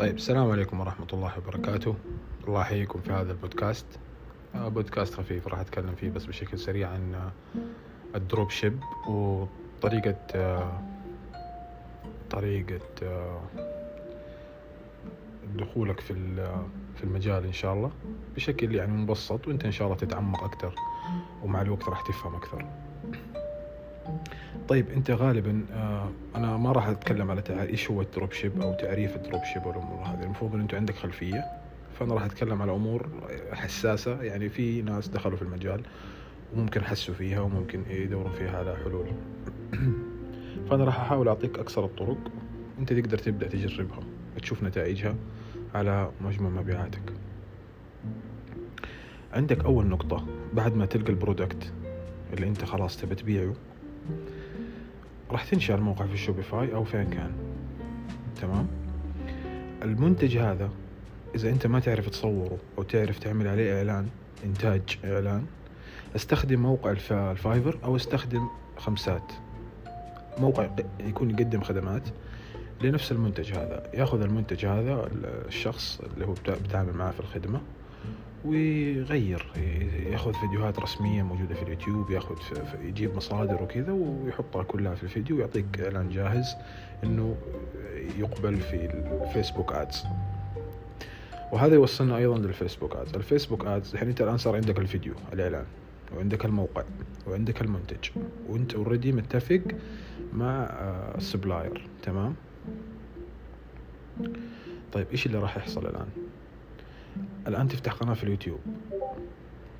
طيب السلام عليكم ورحمة الله وبركاته. الله يحييكم في هذا البودكاست. آه، بودكاست خفيف راح أتكلم فيه بس بشكل سريع عن آه، الدروب شيب وطريقة آه، طريقة دخولك في في المجال إن شاء الله. بشكل يعني مبسط وأنت إن شاء الله تتعمق أكثر ومع الوقت راح تفهم أكثر. طيب أنت غالبا آه أنا ما راح أتكلم على إيش هو ال drop ship أو تعريف ال drop ship والامور هذه. المفروض إن انت عندك خلفية فأنا راح أتكلم على أمور حساسة. يعني في ناس دخلوا في المجال وممكن حسوا فيها وممكن يدورون فيها على حلول. فأنا راح أحاول أعطيك أكثر الطرق. أنت تقدر تبدأ تجربها وتشوف نتائجها على مجموع مبيعاتك. عندك أول نقطة بعد ما تلقى ال product اللي أنت خلاص تبى تبيعه. راح تنشأ الموقع في شوبيفاي أو فين كان. تمام؟ المنتج هذا إذا أنت ما تعرف تصوره أو تعرف تعمل عليه إعلان إنتاج إعلان استخدم موقع الف- الفايفر أو استخدم خمسات. موقع يكون يقدم خدمات لنفس المنتج هذا. ياخذ المنتج هذا الشخص اللي هو بتعامل معاه في الخدمة. ويغير. ياخذ فيديوهات رسمية موجودة في اليوتيوب ياخذ يجيب مصادر وكذا ويحطها كلها في الفيديو ويعطيك إعلان جاهز إنه يقبل في الفيسبوك ads. وهذا يوصلنا أيضا للفيسبوك ads. الفيسبوك ads الحين أنت الآن صار عندك الفيديو الإعلان وعندك الموقع وعندك المنتج وأنت already متفق مع آه، ال supplier تمام؟ طيب إيش اللي راح يحصل الآن؟ الآن تفتح قناة في اليوتيوب.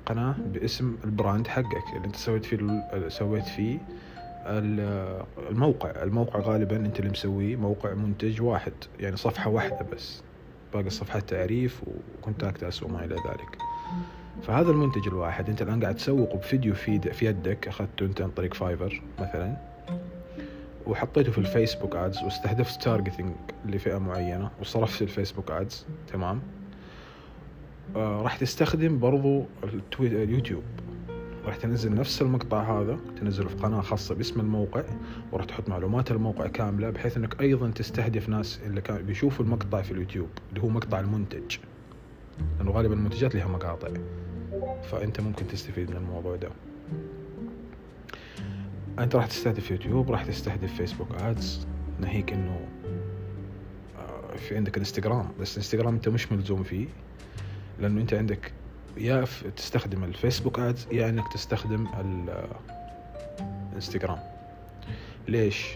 قناة باسم ال brand حقك اللي انت سويت فيه سويت فيه ال- الموقع. الموقع غالبا انت اللي مسويه موقع منتج واحد يعني صفحة واحدة بس. باقي الصفحات تعريف و contact us وما إلى ذلك. فهذا المنتج الواحد انت الآن قاعد تسوقه بفيديو في في يدك. أخذته انت عن طريق فايفر مثلا. وحطيته في الفيسبوك ads واستهدفت targeting لفئة معينة وصرفت الفيسبوك ads تمام. راح تستخدم برضو. اليوتيوب. راح تنزل نفس المقطع هذا تنزله في قناة خاصة باسم الموقع وراح تحط معلومات الموقع كاملة بحيث إنك أيضا تستهدف ناس اللي كان بيشوفوا المقطع في اليوتيوب اللي هو مقطع المنتج. لأنه غالبا المنتجات لها مقاطع. فأنت ممكن تستفيد من الموضوع ده. أنت راح تستهدف يوتيوب راح تستهدف فيسبوك ads. ناهيك إنه آه، في عندك الإنستغرام بس الإنستغرام أنت مش ملزوم فيه. لأنه أنت عندك يا تستخدم الفيسبوك ads يا إنك تستخدم ال- الإنستغرام. ليش؟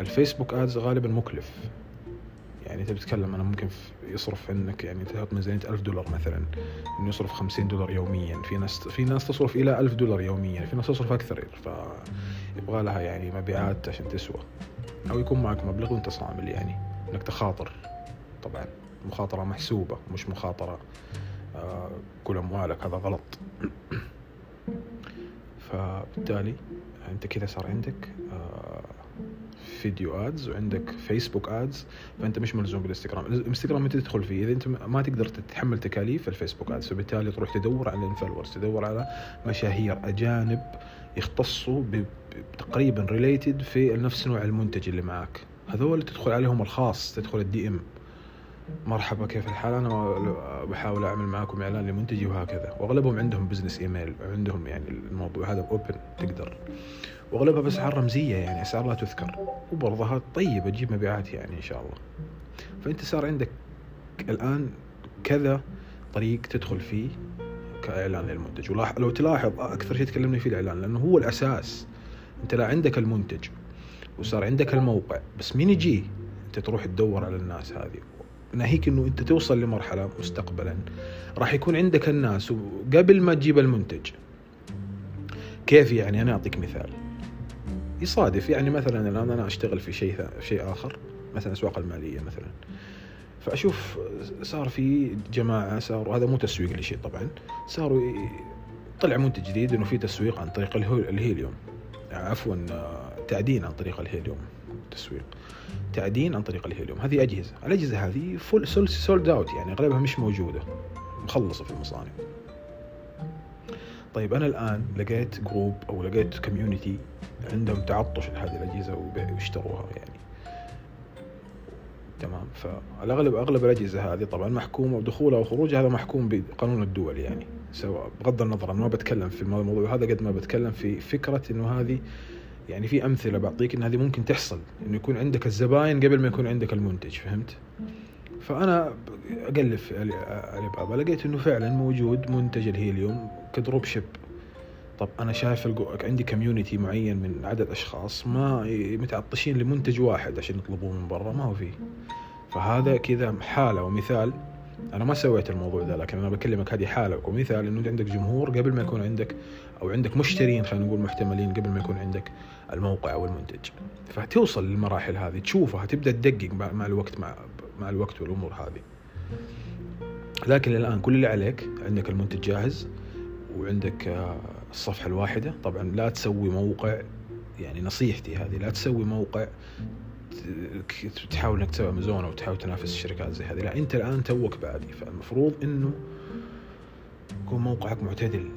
الفيسبوك ads غالبا مكلف. يعني انت بتتكلم أنا ممكن يصرف عنك يعني تحط ميزانية ألف دولار مثلا إنه يصرف خمسين دولار يوميا. في ناس في ناس تصرف إلى ألف دولار يوميا. في ناس تصرف أكثر فيبغى لها يعني مبيعات عشان تسوى. أو يكون معك مبلغ وأنت صامل يعني إنك تخاطر. طبعا مخاطرة محسوبة مش مخاطرة. آه، كل أموالك هذا غلط. فبالتالي أنت كذا صار عندك آه، video ads وعندك فيسبوك ads فأنت مش ملزوم بالإنستغرام. الإنستغرام أنت تدخل فيه. إذا أنت ما تقدر تتحمل تكاليف الفيسبوك ads فبالتالي تروح تدور على ال influencers تدور على مشاهير أجانب يختصوا تقريبا related في نفس نوع المنتج اللي معك هذول تدخل عليهم الخاص تدخل ال DM مرحبا كيف الحال؟ أنا بحاول أعمل معاكم إعلان لمنتجي وهكذا. وأغلبهم عندهم business email عندهم يعني الموضوع هذا open تقدر. وأغلبها بأسعار رمزية يعني أسعار لا تذكر. وبرضه طيبة تجيب مبيعات يعني إن شاء الله. فأنت صار عندك الآن كذا طريق تدخل فيه كإعلان للمنتج. ولاح- لو تلاحظ أكثر شيء تكلمنا فيه الإعلان لأنه هو الأساس. أنت لا عندك المنتج وصار عندك الموقع. بس مين يجي؟ أنت تروح تدور على الناس هذه. ناهيك إنه أنت توصل لمرحلة مستقبلا. راح يكون عندك الناس قبل ما تجيب المنتج كيف يعني؟ أنا أعطيك مثال. يصادف يعني مثلا الآن أنا أشتغل في شيء شيء آخر مثلا أسواق المالية مثلا. فأشوف صار في جماعة صاروا هذا مو تسويق لشيء طبعا صاروا طلع منتج جديد إنه في تسويق عن طريق الهيليوم. عفوا آه، تعدين عن طريق الهيليوم تسويق. تعدين عن طريق الهيليوم. هذه أجهزة. الأجهزة هذه full sold out يعني اغلبها مش موجودة. مخلصة في المصانع. طيب أنا الآن لقيت group أو لقيت community عندهم تعطش لهذه الأجهزة وب- واشتروها يعني. تمام. فالاغلب أغلب الأجهزة هذه طبعا محكومة ودخولها وخروجها هذا محكوم بقانون الدول يعني. سواء بغض النظر أنا ما بتكلم في الموضوع هذا قد ما بتكلم في فكرة إنه هذه يعني في أمثلة بعطيك إن هذه ممكن تحصل إنه يكون عندك الزباين قبل ما يكون عندك المنتج فهمت؟ فأنا اقلب في علي بابا لقيت إنه فعلا موجود منتج الهيليوم ك drop ship طب أنا شايف عندي community معين من عدد أشخاص ما متعطشين لمنتج واحد عشان يطلبوه من برا ما هو فيه فهذا كذا حالة ومثال أنا ما سويت الموضوع ذا لكن أنا بكلمك هذه حاله ومثال إنه عندك جمهور قبل ما يكون عندك أو عندك مشترين خلينا نقول محتملين قبل ما يكون عندك الموقع أو المنتج. فتوصل للمراحل هذه تشوفها تبدا تدقق مع الوقت مع مع الوقت والأمور هذه. لكن الآن كل اللي عليك عندك المنتج جاهز وعندك آه، الصفحة الواحدة. طبعا لا تسوي موقع يعني نصيحتي هذه لا تسوي موقع تحاول إنك تسوي امازون أو تحاول تنافس الشركات زي هذه. لا أنت الآن توك بادي فالمفروض إنه يكون موقعك معتدل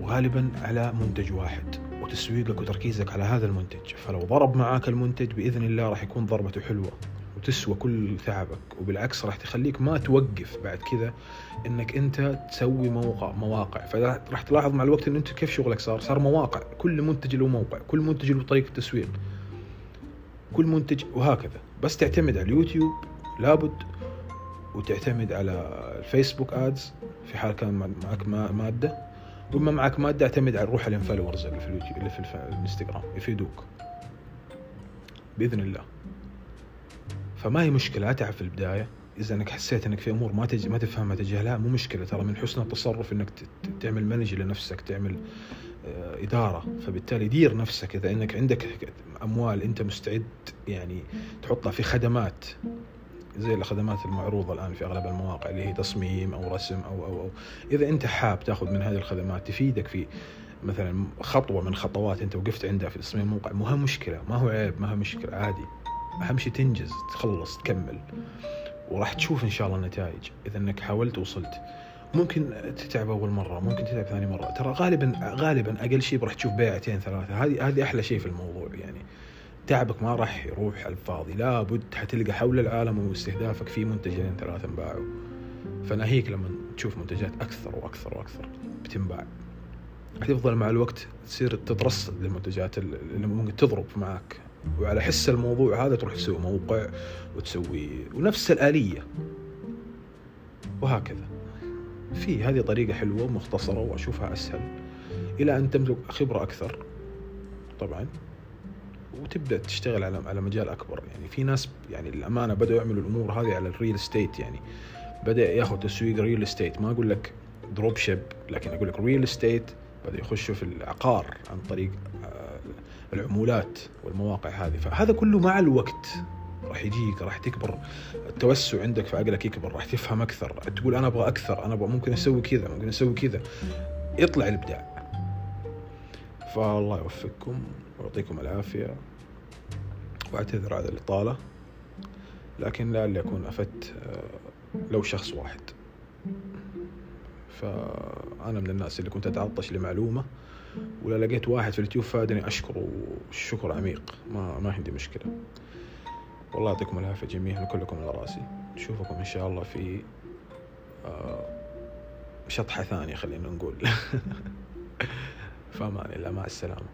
وغالبا على منتج واحد وتسويقك وتركيزك على هذا المنتج. فلو ضرب معاك المنتج بإذن الله راح يكون ضربته حلوة وتسوى كل تعبك وبالعكس راح تخليك ما توقف بعد كذا إنك أنت تسوي موقع مواقع. فراح تلاحظ مع الوقت ان أنت كيف شغلك صار؟ صار مواقع. كل منتج له موقع كل منتج له طريقة تسويق. كل منتج وهكذا. بس تعتمد على اليوتيوب لابد وتعتمد على الفيسبوك ads في حال كان معك مادة. وما معك مادة اعتمد على روح ال influencers اللي في اليوتيوب اللي في الانستغرام يفيدوك بإذن الله. فما هي مشكلة اتعب في البداية. إذا إنك حسيت إنك في أمور ما تجي ما تفهمها تجاهلها مو مشكلة. ترى من حسن التصرف إنك تعمل manage لنفسك تعمل آه، إدارة. فبالتالي دير نفسك إذا إنك عندك أموال أنت مستعد يعني تحطها في خدمات زي الخدمات المعروضة الآن في أغلب المواقع اللي هي تصميم أو رسم أو أو أو. إذا أنت حاب تأخذ من هذه الخدمات تفيدك في مثلا خطوة من خطوات أنت وقفت عندها في تصميم موقع مو مشكلة ما هو عيب ما هو مشكلة عادي. أهم شيء تنجز تخلص تكمل. وراح تشوف إن شاء الله النتائج. إذا أنك حاولت وصلت. ممكن تتعب أول مرة ممكن تتعب ثاني مرة. ترى غالبا غالبا أقل شيء راح تشوف بيعتين ثلاثة. هذه هذه أحلى شيء في الموضوع يعني. تعبك ما راح يروح على الفاضي. لابد حتلقى حول العالم واستهدافك في منتجين ثلاثة انباعوا. فناهيك لما تشوف منتجات أكثر وأكثر وأكثر بتنباع. حتفضل مع الوقت تصير تترصد للمنتجات اللي ممكن تضرب معك. وعلى حس الموضوع هذا تروح تسوي موقع وتسوي ونفس الآلية. وهكذا. في هذه طريقة حلوة ومختصرة وأشوفها أسهل. إلى أن تملك خبرة أكثر. طبعا. وتبدأ تشتغل على على مجال أكبر. يعني في ناس يعني الأمانة بدأوا يعملوا الأمور هذه على ال real estate يعني. بدأ ياخذ تسويق real estate ما أقول لك drop ship لكن أقول لك real estate بدأ يخشوا في العقار عن طريق آه، العمولات والمواقع هذه. فهذا كله مع الوقت. راح يجيك راح تكبر التوسع عندك في عقلك يكبر راح تفهم أكثر تقول أنا أبغى أكثر أنا أبغى ممكن أسوي كذا ممكن أسوي كذا. يطلع الإبداع. فالله يوفقكم ويعطيكم العافية. وأعتذر على الإطالة لكن لعلي أكون أفدت آه، لو شخص واحد. فأنا من الناس اللي كنت أتعطش لمعلومة ولا لقيت واحد في اليوتيوب فادني أشكره شكر عميق ما ما عندي مشكلة. والله يعطيكم العافية جميعا كلكم على رأسي. نشوفكم إن شاء الله في آه، شطحة ثانية خلينا نقول. فأمان الله مع السلامة.